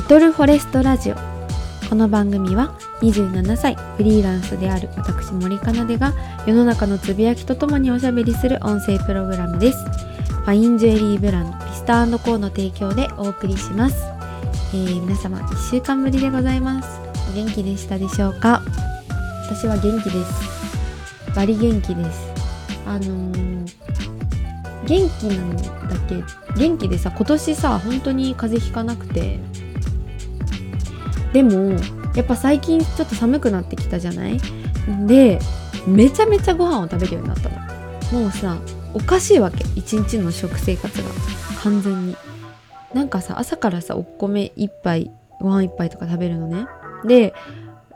リトルフォレストラジオ。この番組は27歳フリーランスである私森かなでが世の中のつぶやきとともにおしゃべりする音声プログラムです。ファインジュエリーブランドピスターコーの提供でお送りします、えー、皆様1週間ぶりでございます。お元気でしたでしょうか？私は元気です。バリ元気です。あのー、元気なんだけ？元気でさ今年さ本当に風邪ひかなくて。でもやっぱ最近ちょっと寒くなってきたじゃない？でめちゃめちゃご飯を食べるようになったの。もうさおかしいわけ。一日の食生活が。完全に。なんかさ朝からさお米1杯ご飯1杯とか食べるのね。で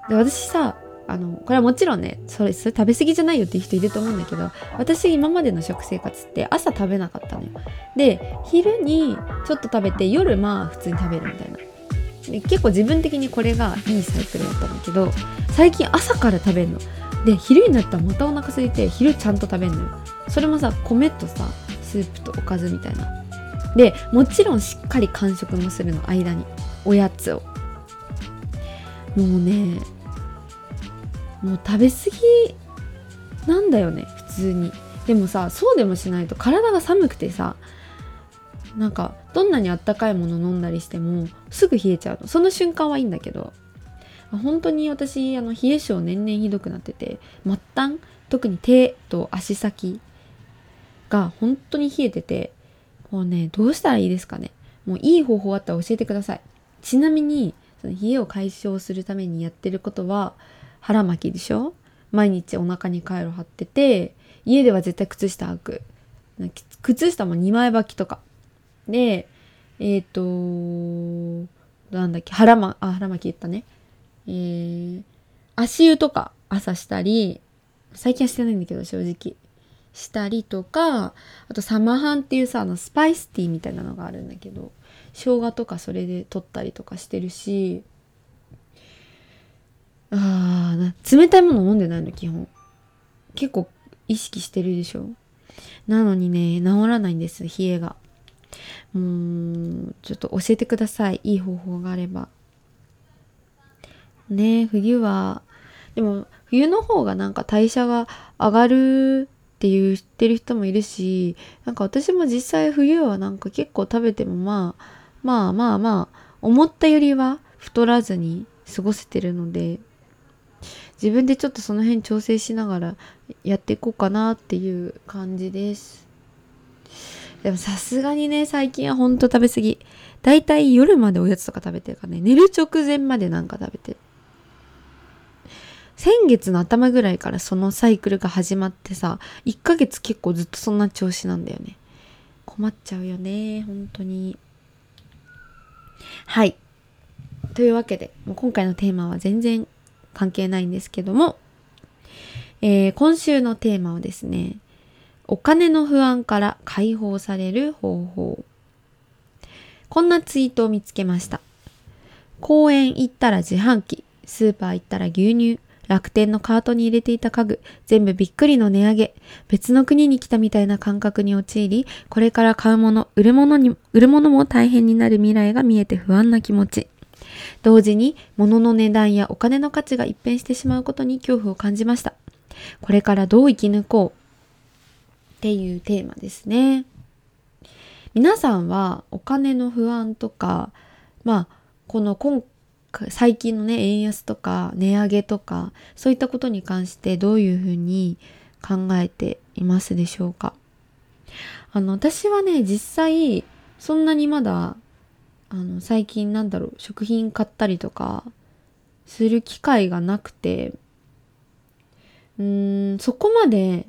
私さあのこれはもちろんねそれそれ食べ過ぎじゃないよっていう人いると思うんだけど私今までの食生活って朝食べなかったのよ。で昼にちょっと食べて夜まあ普通に食べるみたいな。結構自分的にこれがいいサイクルだったんだけど最近朝から食べるの。で昼になったらまたお腹空いて昼ちゃんと食べるのよ。それもさ米とさスープとおかずみたいな。でもちろんしっかり完食もするの間に。おやつを。もうねもう食べ過ぎなんだよね普通に。でもさそうでもしないと体が寒くてさなんかどんなにあったかいもの飲んだりしてもすぐ冷えちゃうの。その瞬間はいいんだけど。本当に私あの冷え性年々ひどくなってて末端特に手と足先が本当に冷えててもうねどうしたらいいですかね。もういい方法あったら教えてください。ちなみにその冷えを解消するためにやってることは腹巻きでしょ。毎日お腹にカイロ貼ってて家では絶対靴下履く。靴下も2枚履きとか。で、えっ、ー、と、なんだっけ、腹ま、あ、腹巻き言ったね。えー、足湯とか朝したり、最近はしてないんだけど、正直。したりとか、あとサマハンっていうさ、あの、スパイスティーみたいなのがあるんだけど、生姜とかそれで取ったりとかしてるし、あー、冷たいもの飲んでないの、基本。結構意識してるでしょなのにね、治らないんです、冷えが。うんちょっと教えてください。いい方法があれば。ね冬は。でも冬の方がなんか代謝が上がるって言ってる人もいるしなんか私も実際冬はなんか結構食べてもまあまあまあまあ思ったよりは太らずに過ごせてるので自分でちょっとその辺調整しながらやっていこうかなっていう感じです。でもさすがにね、最近はほんと食べ過ぎ。だいたい夜までおやつとか食べてるからね、寝る直前までなんか食べてる。先月の頭ぐらいからそのサイクルが始まってさ、1ヶ月結構ずっとそんな調子なんだよね。困っちゃうよね、本当に。はい。というわけで、もう今回のテーマは全然関係ないんですけども、えー、今週のテーマはですね、お金の不安から解放される方法。こんなツイートを見つけました。公園行ったら自販機、スーパー行ったら牛乳、楽天のカートに入れていた家具、全部びっくりの値上げ、別の国に来たみたいな感覚に陥り、これから買うもの、売るものに、売るものも大変になる未来が見えて不安な気持ち。同時に、物の値段やお金の価値が一変してしまうことに恐怖を感じました。これからどう生き抜こうっていうテーマですね。皆さんはお金の不安とか、まあ、この今最近のね、円安とか値上げとか、そういったことに関してどういうふうに考えていますでしょうか？あの、私はね、実際、そんなにまだ、あの、最近なんだろう、食品買ったりとか、する機会がなくて、うーん、そこまで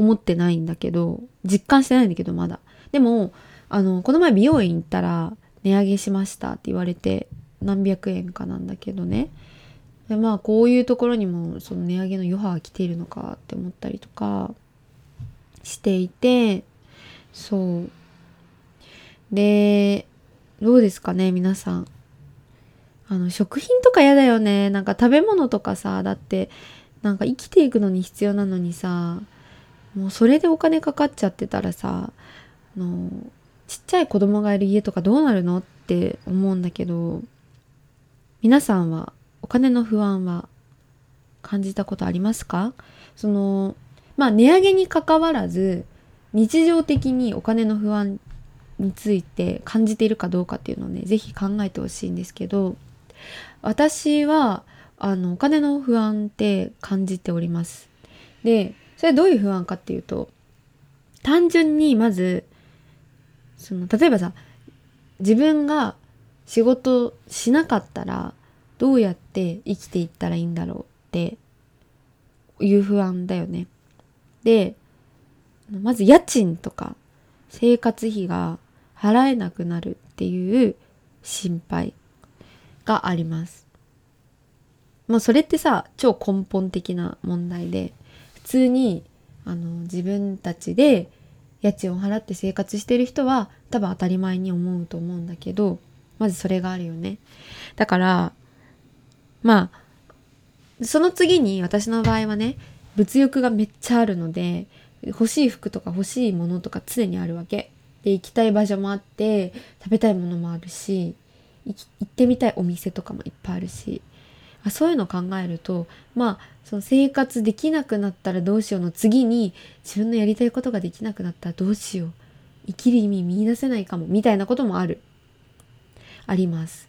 思ってないんだけど、実感してないんだけど、まだ。でも、あの、この前美容院行ったら、値上げしましたって言われて、何百円かなんだけどね。でまあ、こういうところにも、その値上げの余波が来ているのかって思ったりとか、していて、そう。で、どうですかね、皆さん。あの、食品とか嫌だよね。なんか食べ物とかさ、だって、なんか生きていくのに必要なのにさ、もうそれでお金かかっちゃってたらさあのちっちゃい子供がいる家とかどうなるのって思うんだけど皆さんはお金の不安は感じたことありますか？そのまあ値上げにかかわらず日常的にお金の不安について感じているかどうかっていうのをね是非考えてほしいんですけど私はあのお金の不安って感じております。でそれどういう不安かっていうと単純にまずその例えばさ自分が仕事しなかったらどうやって生きていったらいいんだろうっていう不安だよね。でまず家賃とか生活費が払えなくなるっていう心配があります。もうそれってさ超根本的な問題で通にあの自分たちで家賃を払って生活してる人は多分当たり前に思うと思うんだけどまずそれがあるよね。だからまあその次に私の場合はね物欲がめっちゃあるので欲しい服とか欲しいものとか常にあるわけ。で行きたい場所もあって食べたいものもあるし行ってみたいお店とかもいっぱいあるしあそういうのを考えるとまあその生活できなくなったらどうしようの次に自分のやりたいことができなくなったらどうしよう。生きる意味見いだせないかも。みたいなこともある。あります。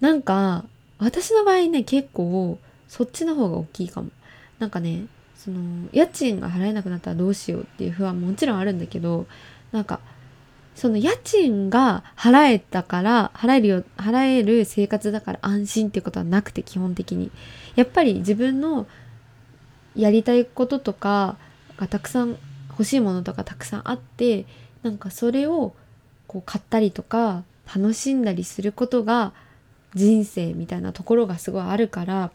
なんか私の場合ね結構そっちの方が大きいかも。なんかねその家賃が払えなくなったらどうしようっていう不安ももちろんあるんだけどなんかその家賃が払えたから払えるよ払える生活だから安心ってことはなくて基本的に。やっぱり自分のやりたいこととかがたくさん欲しいものとかたくさんあってなんかそれをこう買ったりとか楽しんだりすることが人生みたいなところがすごいあるから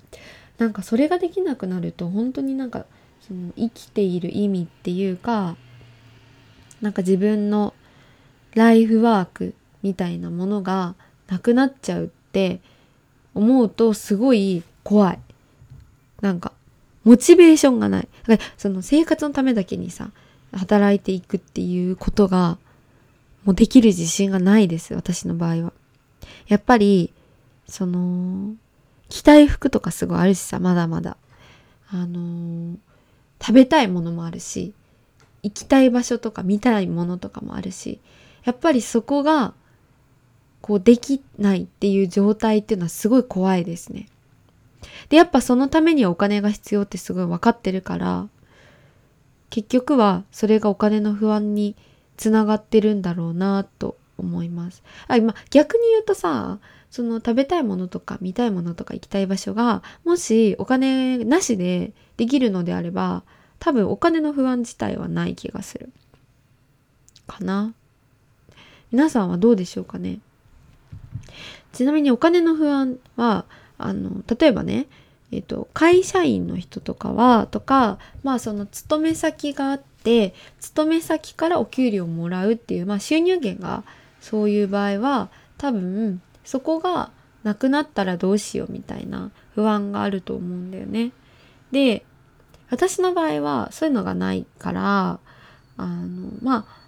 なんかそれができなくなると本当になんかその生きている意味っていうかなんか自分のライフワークみたいなものがなくなっちゃうって思うとすごい怖い。なんか、モチベーションがない。だからその生活のためだけにさ、働いていくっていうことが、もうできる自信がないです、私の場合は。やっぱり、その、着たい服とかすごいあるしさ、まだまだ。あのー、食べたいものもあるし、行きたい場所とか見たいものとかもあるし、やっぱりそこがこうできないっていう状態っていうのはすごい怖いですね。で、やっぱそのためにはお金が必要ってすごい分かってるから、結局はそれがお金の不安につながってるんだろうなと思います。あ、今逆に言うとさ、その食べたいものとか見たいものとか行きたい場所がもしお金なしでできるのであれば多分お金の不安自体はない気がする。かな。皆さんはどうでしょうかね？ちなみにお金の不安はあの例えばねえっと、会社員の人とかはとかまあその勤め先があって勤め先からお給料をもらうっていう、まあ、収入源がそういう場合は多分そこがなくなったらどうしようみたいな不安があると思うんだよね。で私の場合はそういうのがないからあのまあ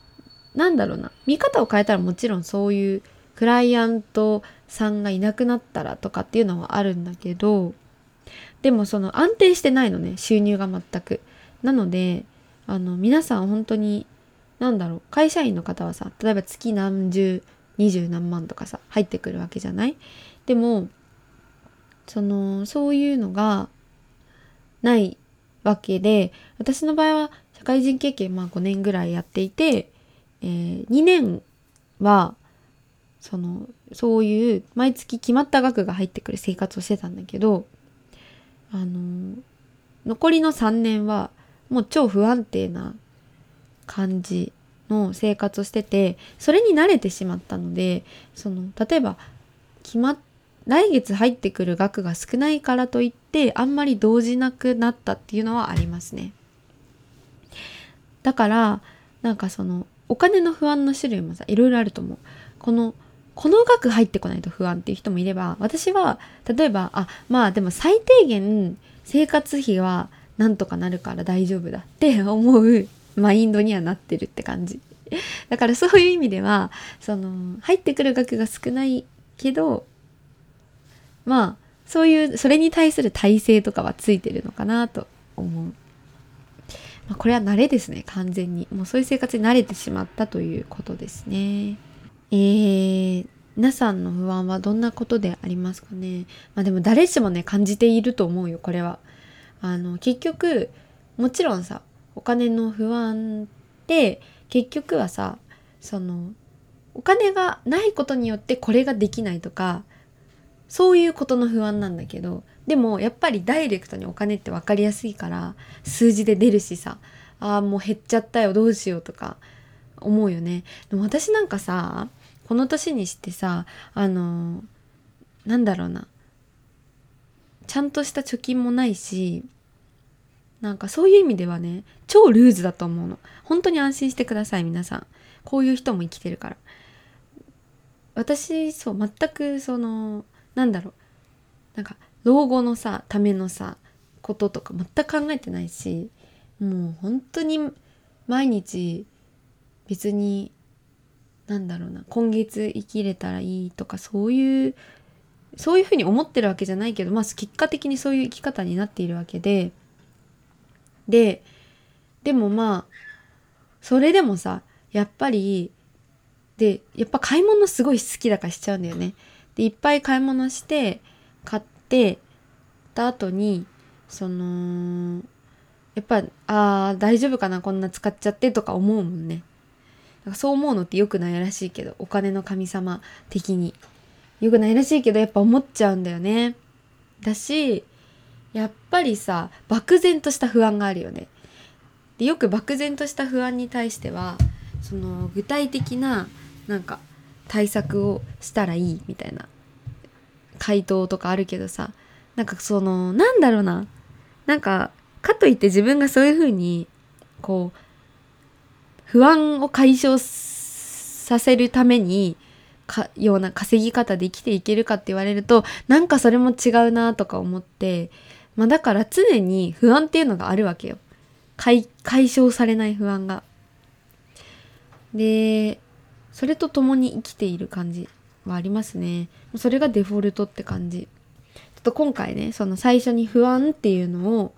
なんだろうな見方を変えたらもちろんそういうクライアントさんがいなくなったらとかっていうのはあるんだけどでもその安定してないのね収入が全く。なのであの皆さん本当に何だろう会社員の方はさ例えば月何十二十何万とかさ入ってくるわけじゃない？でもそのそういうのがないわけで私の場合は社会人経験まあ5年ぐらいやっていてえー、2年はそのそういう毎月決まった額が入ってくる生活をしてたんだけどあの残りの3年はもう超不安定な感じの生活をしててそれに慣れてしまったのでその例えば決ま来月入ってくる額が少ないからといってあんまり動じなくなったっていうのはありますね。だからなんかそのお金の不安の種類もさいろいろあると思うこのこの額入ってこないと不安っていう人もいれば私は例えばあまあでも最低限生活費はなんとかなるから大丈夫だって 思うマインドにはなってるって感じだからそういう意味ではその入ってくる額が少ないけどまあそういうそれに対する体制とかはついてるのかなと思う。まあ、これは慣れですね完全にもうそういう生活に慣れてしまったということですね。えー、皆さんの不安はどんなことでありますかね？まあでも誰しもね感じていると思うよこれは。あの結局もちろんさお金の不安って結局はさそのお金がないことによってこれができないとかそういうことの不安なんだけどでもやっぱりダイレクトにお金って分かりやすいから数字で出るしさあーもう減っちゃったよどうしようとか思うよね。でも私なんかさこの年にしてさあのなんだろうなちゃんとした貯金もないしなんかそういう意味ではね超ルーズだと思うの。本当に安心してください皆さん。こういう人も生きてるから。私そう全くそのなんだろう。なんか老後のさためのさこととか全く考えてないしもう本当に毎日別になんだろうな今月生きれたらいいとかそういうそういうふうに思ってるわけじゃないけどまあ結果的にそういう生き方になっているわけでででもまあそれでもさやっぱりでやっぱ買い物すごい好きだからしちゃうんだよね。でいっぱい買い物して買ってた後にそのやっぱあ大丈夫かなこんな使っちゃってとか思うもんね。なんかそう思うのって良くないらしいけどお金の神様的に良くないらしいけどやっぱ思っちゃうんだよね。だしやっぱりさ漠然とした不安があるよね。でよく漠然とした不安に対してはその具体的ななんか対策をしたらいいみたいな回答とかあるけどさなんかそのなんだろうな。なんかかといって自分がそういうふうにこう不安を解消させるためにかような稼ぎ方で生きていけるかって言われるとなんかそれも違うなとか思ってまあだから常に不安っていうのがあるわけよ。解解消されない不安が。でそれと共に生きている感じ。はありますね。それがデフォルトって感じ。ちょっと今回ねその最初に不安っていうのを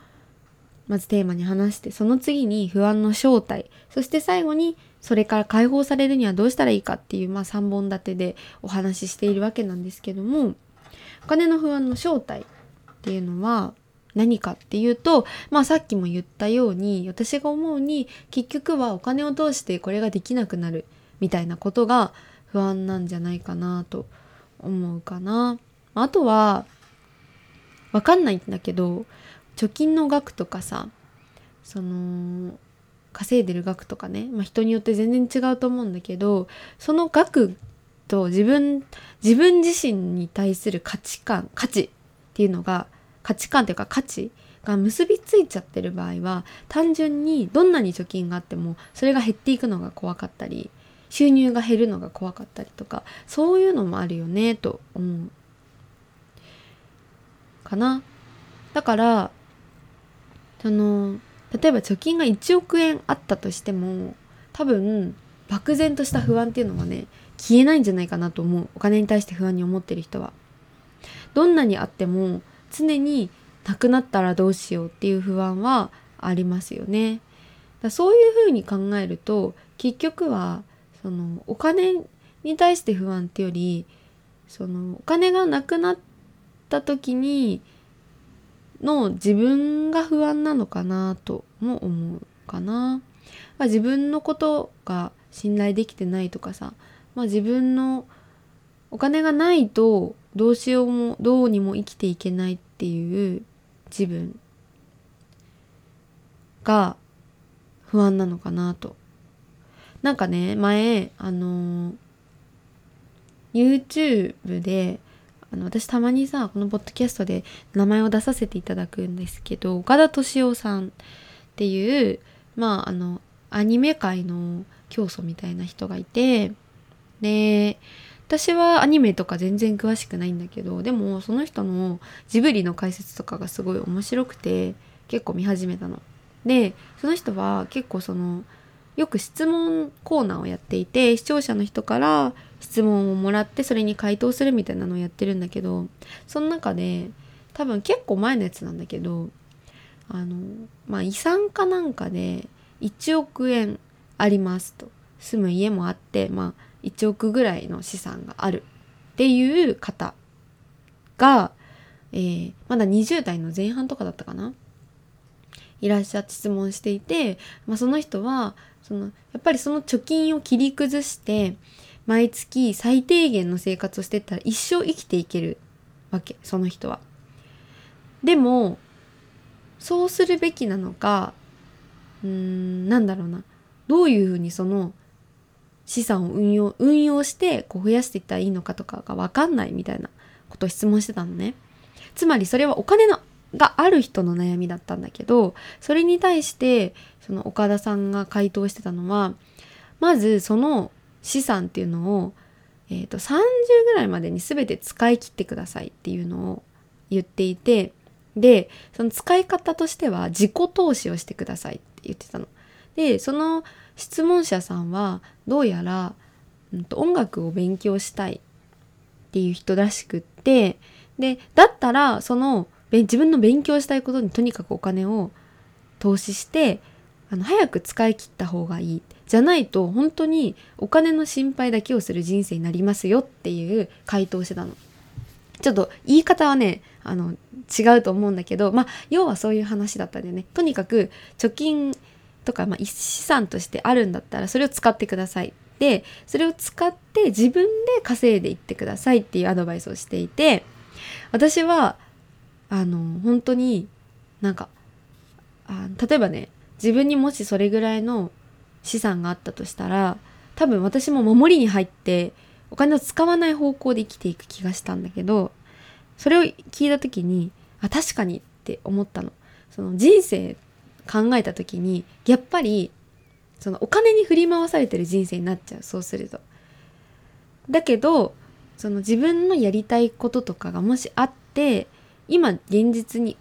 まずテーマに話してその次に不安の正体。そして最後にそれから解放されるにはどうしたらいいかっていう、まあ、3本立てでお話ししているわけなんですけどもお金の不安の正体っていうのは何かっていうと、まあさっきも言ったように私が思うに結局はお金を通してこれができなくなるみたいなことが不安なんじゃないかなと思うかな。あとはわかんないんだけど貯金の額とかさその稼いでる額とかね、まあ、人によって全然違うと思うんだけどその額と自分自分自身に対する価値観価値っていうのが価値観というか価値が結びついちゃってる場合は単純にどんなに貯金があってもそれが減っていくのが怖かったり収入が減るのが怖かったりとかそういうのもあるよねと思うかな。だからその例えば貯金が1億円あったとしても多分漠然とした不安っていうのはね消えないんじゃないかなと思う。お金に対して不安に思ってる人は。どんなにあっても常になくなったらどうしようっていう不安はありますよね。だそういうふうに考えると結局はそのお金に対して不安ってよりそのお金がなくなった時にの自分が不安なのかなとも思うかな。まあ、自分のことが信頼できてないとかさ、まあ、自分のお金がないとどうしようもどうにも生きていけないっていう自分が不安なのかなと。なんかね前あの YouTube であの私たまにさこのポッドキャストで名前を出させていただくんですけど岡田敏夫さんっていうまああのアニメ界の教祖みたいな人がいてで私はアニメとか全然詳しくないんだけどでもその人のジブリの解説とかがすごい面白くて結構見始めたの。でその人は結構そのよく質問コーナーをやっていて視聴者の人から質問をもらってそれに回答するみたいなのをやってるんだけどその中で多分結構前のやつなんだけどあのまあ遺産かなんかで1億円ありますと。住む家もあってまあ1億ぐらいの資産がある。っていう方が、えー、まだ20代の前半とかだったかな？いらっしゃって質問していて、まあ、その人はそのやっぱりその貯金を切り崩して毎月最低限の生活をしてったら一生生きていけるわけその人は。でもそうするべきなのかうーんなんだろうなどういうふうにその資産を運用運用してこう増やしていったらいいのかとかが分かんないみたいなことを質問してたのね。つまりそれはお金のがある人の悩みだったんだけどそれに対してその岡田さんが回答してたのはまずその資産っていうのを、えーと、30ぐらいまでに全て使い切ってくださいっていうのを言っていてでその使い方としては自己投資をしてくださいって言ってたの。でその質問者さんはどうやら、うん、と音楽を勉強したいっていう人らしくってでだったらその自分の勉強したいことにとにかくお金を投資してあの早く使い切った方がいいじゃないと本当にお金の心配だけをする人生になりますよっていう回答してたの。ちょっと言い方はねあの違うと思うんだけどまあ要はそういう話だったんだよね。とにかく貯金とか、まあ、資産としてあるんだったらそれを使ってください。でそれを使って自分で稼いでいってくださいっていうアドバイスをしていて私はあの本当になんかあ例えばね自分にもしそれぐらいの資産があったとしたら多分私も守りに入ってお金を使わない方向で生きていく気がしたんだけどそれを聞いた時にあ確かにって思ったの。その人生考えた時にやっぱりそのお金に振り回されてる人生になっちゃうそうすると。だけどその自分のやりたいこととかがもしあって今現実に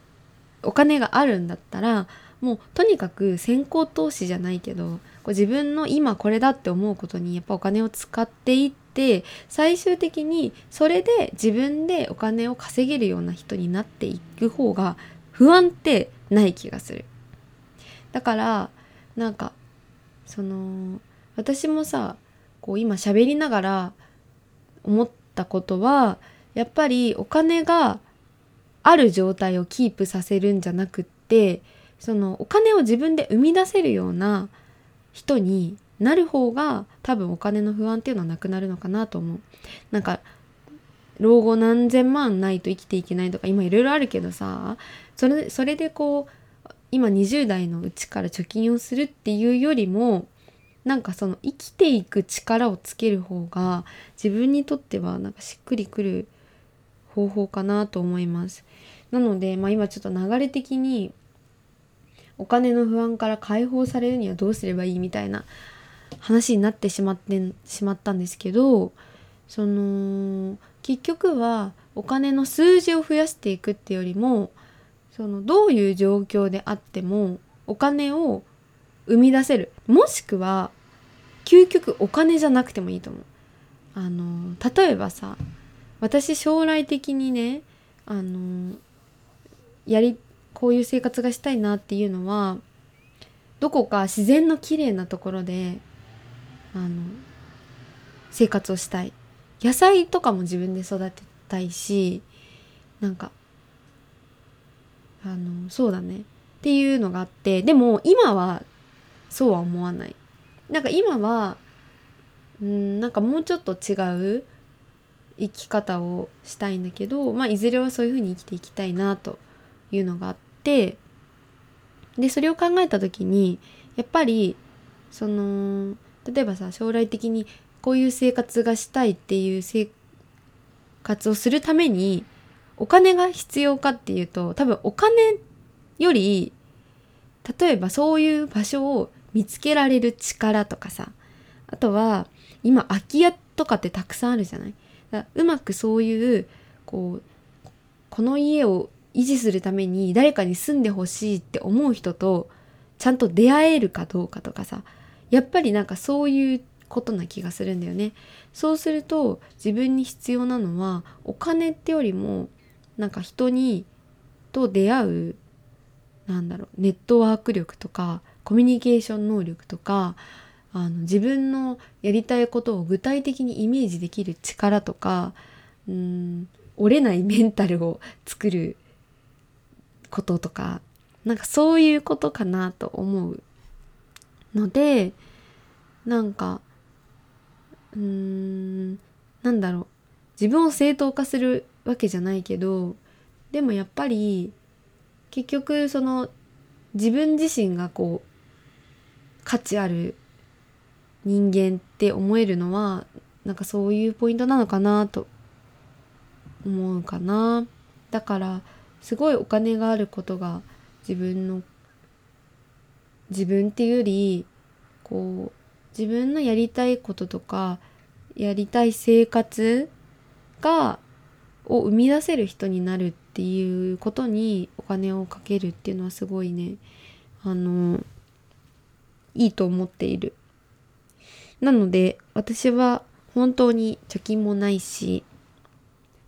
お金があるんだったらもうとにかく先行投資じゃないけどこう自分の今これだって思うことにやっぱお金を使っていって最終的にそれで自分でお金を稼げるような人になっていく方が不安ってない気がする。だからなんかその私もさこう今喋りながら思ったことはやっぱりお金がある状態をキープさせるんじゃなくってそのお金を自分で生み出せるような人になる方が多分お金の不安っていうのはなくなるのかなと思う。なんか老後何千万ないと生きていけないとか今いろいろあるけどさそれそれでこう今20代のうちから貯金をするっていうよりもなんかその生きていく力をつける方が自分にとってはなんかしっくりくる方法かなと思います。なので、まあ、今ちょっと流れ的にお金の不安から解放されるにはどうすればいいみたいな話になってしまってしまったんですけどその結局はお金の数字を増やしていくってよりもそのどういう状況であってもお金を生み出せるもしくは究極お金じゃなくてもいいと思う。あの例えばさ私将来的にねあのやりこういう生活がしたいなっていうのはどこか自然の綺麗なところであの生活をしたい。野菜とかも自分で育てたいしなんかあのそうだね。っていうのがあってでも今はそうは思わない。なんか今はうんなんかもうちょっと違う生き方をしたいんだけど、まあ、いずれはそういうふうに生きていきたいなというのがあってでそれを考えた時にやっぱりその例えばさ将来的にこういう生活がしたいっていう生活をするためにお金が必要かっていうと多分お金より例えばそういう場所を見つけられる力とかさあとは今空き家とかってたくさんあるじゃない？うまくそういうこうこの家を維持するために誰かに住んでほしいって思う人とちゃんと出会えるかどうかとかさやっぱりなんかそういうことな気がするんだよね。そうすると自分に必要なのはお金ってよりもなんか人にと出会うなんだろうネットワーク力とかコミュニケーション能力とかあの自分のやりたいことを具体的にイメージできる力とかうん折れないメンタルを作ることとかなんかそういうことかなと思うのでなんかうーんなんだろう。自分を正当化するわけじゃないけどでもやっぱり結局その自分自身がこう価値ある人間って思えるのはなんかそういうポイントなのかなと思うかな。だからすごいお金があることが自分の自分っていうよりこう自分のやりたいこととかやりたい生活がを生み出せる人になるっていうことにお金をかけるっていうのはすごいねあのいいと思っている。なので私は本当に貯金もないし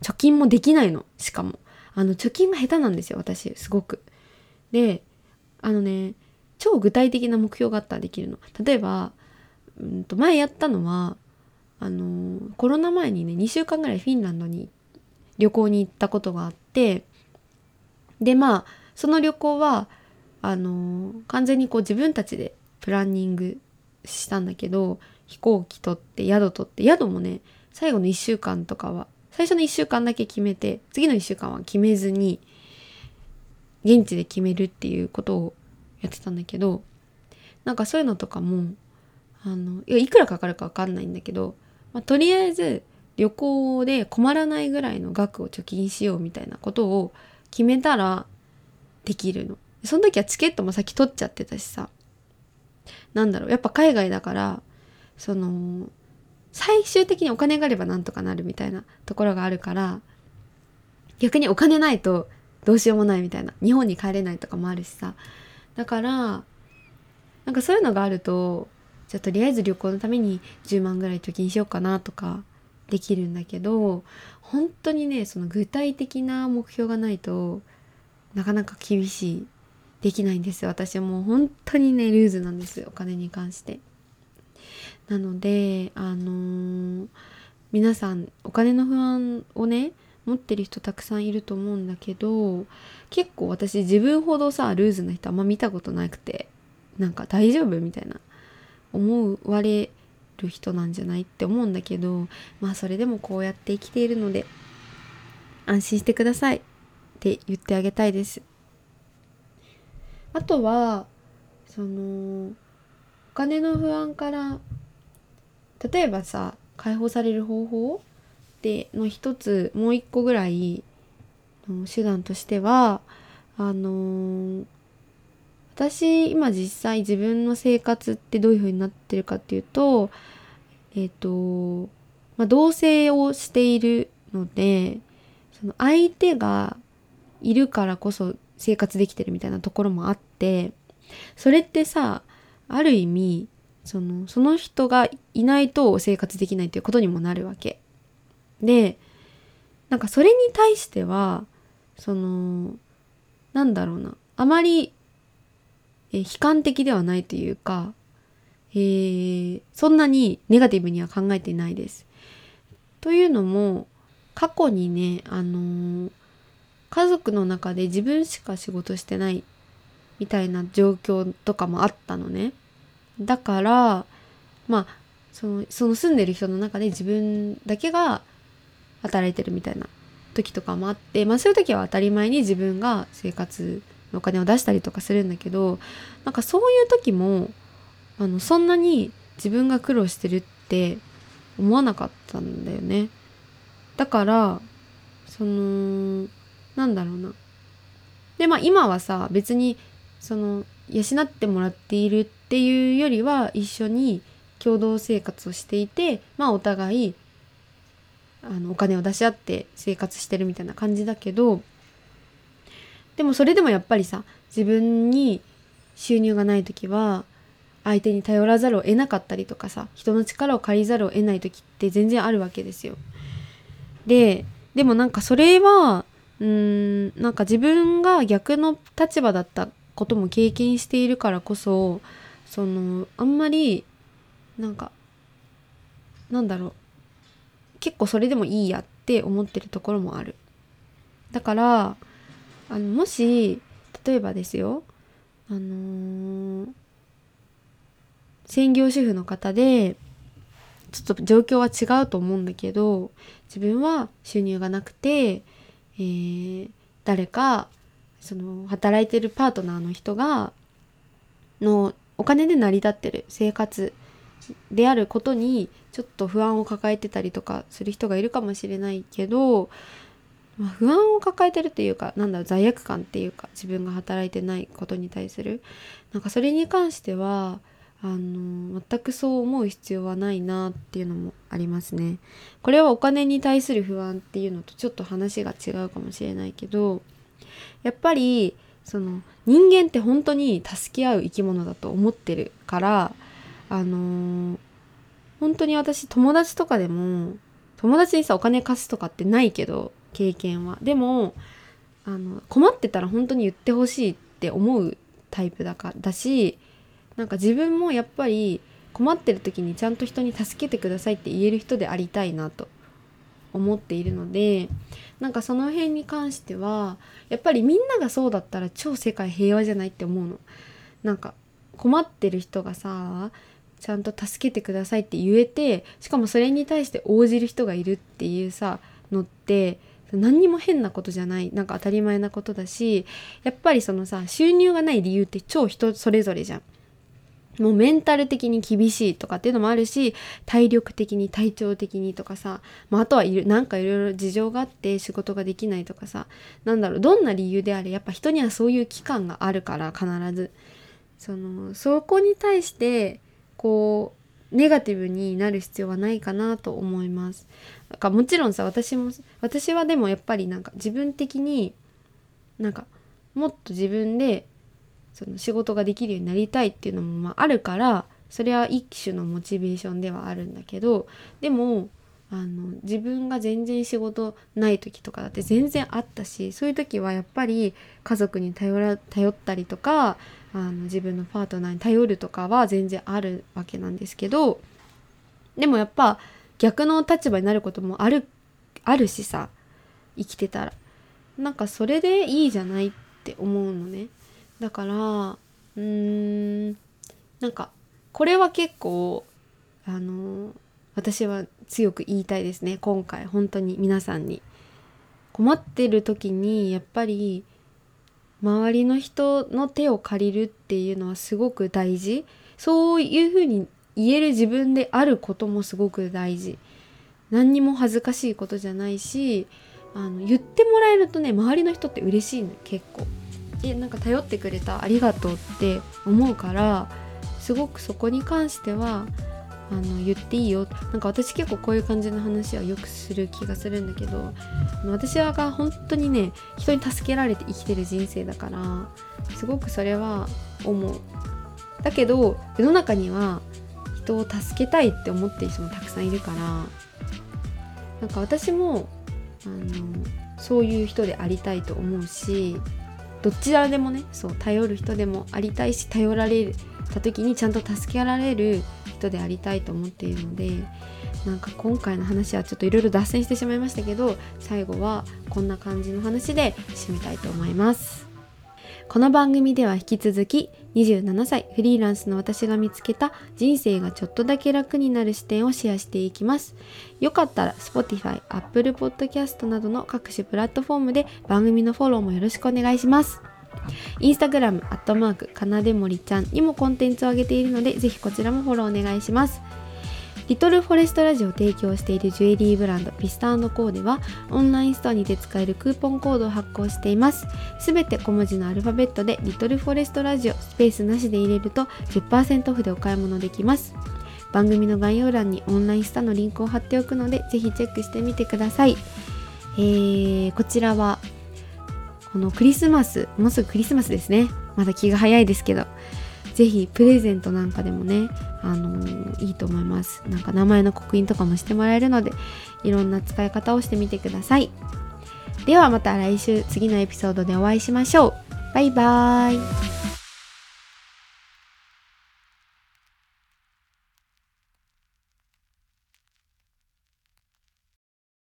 貯金もできないのしかもあの貯金が下手なんですよ私すごく。であのね超具体的な目標があったらできるの。例えば、うんと前やったのはあのコロナ前にね2週間ぐらいフィンランドに旅行に行ったことがあってでまあその旅行はあの完全にこう自分たちでプランニングしたんだけど飛行機取って宿取って宿もね最後の1週間とかは最初の1週間だけ決めて次の1週間は決めずに現地で決めるっていうことをやってたんだけどなんかそういうのとかもあのいやいくらかかるか分かんないんだけど、まあ、とりあえず旅行で困らないぐらいの額を貯金しようみたいなことを決めたらできるの。その時はチケットも先取っちゃってたしさなんだろうやっぱ海外だからその最終的にお金があればなんとかなるみたいなところがあるから逆にお金ないとどうしようもないみたいな日本に帰れないとかもあるしさ。だからなんかそういうのがあるとじゃあとりあえず旅行のために10万ぐらい貯金しようかなとかできるんだけど本当にねその具体的な目標がないとなかなか厳しい。できないんですよ。私はもう本当にねルーズなんですお金に関して。なのであのー、皆さんお金の不安をね持ってる人たくさんいると思うんだけど結構私自分ほどさルーズな人あんま見たことなくてなんか大丈夫みたいな思われる人なんじゃないって思うんだけどまあそれでもこうやって生きているので安心してください。って言ってあげたいです。あとはそのお金の不安から例えばさ解放される方法での一つもう一個ぐらいの手段としてはあのー、私今実際自分の生活ってどういう風になってるかっていうとえっ、ー、と、まあ、同棲をしているのでその相手がいるからこそ生活できてるみたいなところもあってそれってさある意味そのその人がいないと生活できないっていうことにもなるわけ。でなんかそれに対してはそのなんだろうなあまりえ悲観的ではないというか、えー、そんなにネガティブには考えていないです。というのも過去にね、あのー、家族の中で自分しか仕事してないみたいな状況とかもあったのね。だからまあそのその住んでる人の中で自分だけが働いてるみたいな時とかもあって、まあ、そういう時は当たり前に自分が生活のお金を出したりとかするんだけどなんかそういう時もあのそんなに自分が苦労してるって思わなかったんだよね。だからそのなんだろうな。でまあ今はさ別にその養ってもらっているっていうよりは一緒に共同生活をしていてまあお互いあのお金を出し合って生活してるみたいな感じだけどでもそれでもやっぱりさ自分に収入がない時は相手に頼らざるを得なかったりとかさ人の力を借りざるを得ない時って全然あるわけですよ。ででもなんかそれはうんなんか自分が逆の立場だったことも経験しているからこそそのあんまりなんかなんだろう結構それでもいいやって思ってるところもある。だからあのもし例えばですよあのー専業主婦の方でちょっと状況は違うと思うんだけど自分は収入がなくて、えー誰かその働いてるパートナーの人がのお金で成り立ってる生活であることにちょっと不安を抱えてたりとかする人がいるかもしれないけど、まあ、不安を抱えてるっていうかなんだろう罪悪感っていうか自分が働いてないことに対するなんかそれに関してはあの全くそう思う必要はないなっていうのもありますね。これはお金に対する不安っていうのとちょっと話が違うかもしれないけどやっぱりその人間って本当に助け合う生き物だと思ってるからあの本当に私友達とかでも友達にさお金貸すとかってないけど経験は。でもあの困ってたら本当に言ってほしいって思うタイプだかだしなんか自分もやっぱり困ってる時にちゃんと人に助けてくださいって言える人でありたいなと。思っているのでなんかその辺に関してはやっぱりみんながそうだったら超世界平和じゃないって思うの。なんか困ってる人がさちゃんと助けてくださいって言えてしかもそれに対して応じる人がいるっていうさのって何にも変なことじゃないなんか当たり前なことだしやっぱりそのさ収入がない理由って超人それぞれじゃん。もうメンタル的に厳しいとかっていうのもあるし体力的に体調的にとかさ、まあ、あとはいるなんかいろいろ事情があって仕事ができないとかさなんだろうどんな理由であれやっぱ人にはそういう期間があるから必ずそのそこに対してこうネガティブになる必要はないかなと思います。なんかもちろんさ私も私はでもやっぱりなんか自分的になんかもっと自分でその仕事ができるようになりたいっていうのもまああるからそれは一種のモチベーションではあるんだけどでもあの自分が全然仕事ない時とかだって全然あったしそういう時はやっぱり家族に頼ら頼ったりとかあの自分のパートナーに頼るとかは全然あるわけなんですけどでもやっぱ逆の立場になることもあるあるしさ生きてたらなんかそれでいいじゃないって思うのね。だからうーんなんかこれは結構あの私は強く言いたいですね。今回本当に皆さんに。困ってる時にやっぱり周りの人の手を借りるっていうのはすごく大事。そういうふうに言える自分であることもすごく大事。何にも恥ずかしいことじゃないしあの言ってもらえるとね周りの人って嬉しいの結構。えなんか頼ってくれたありがとうって思うからすごくそこに関してはあの言っていいよ。なんか私結構こういう感じの話はよくする気がするんだけど私はが本当にね人に助けられて生きてる人生だからすごくそれは思う。だけど世の中には人を助けたいって思ってる人もたくさんいるからなんか私もあのそういう人でありたいと思うしどちらでもねそう頼る人でもありたいし頼られた時にちゃんと助けられる人でありたいと思っているのでなんか今回の話はちょっといろいろ脱線してしまいましたけど最後はこんな感じの話で締めたいと思います。この番組では引き続き27歳フリーランスの私が見つけた人生がちょっとだけ楽になる視点をシェアしていきますよかったら Spotify、Apple Podcast などの各種プラットフォームで番組のフォローもよろしくお願いしますインスタグラム、アットマーク、かなでもりちゃんにもコンテンツを上げているので、ぜひこちらもフォローお願いします。リトルフォレストラジオを提供しているジュエリーブランドピスタコーではオンラインストアにて使えるクーポンコードを発行しています。すべて小文字のアルファベットでリトルフォレストラジオスペースなしで入れると10%オフでお買い物できます。番組の概要欄にオンラインスタのリンクを貼っておくのでぜひチェックしてみてください、えー、こちらはこのクリスマスもうすぐクリスマスですね。まだ気が早いですけど。ぜひプレゼントなんかでもねあのー、いいと思います。なんか名前の刻印とかもしてもらえるのでいろんな使い方をしてみてください。ではまた来週次のエピソードでお会いしましょう。バイバーイ。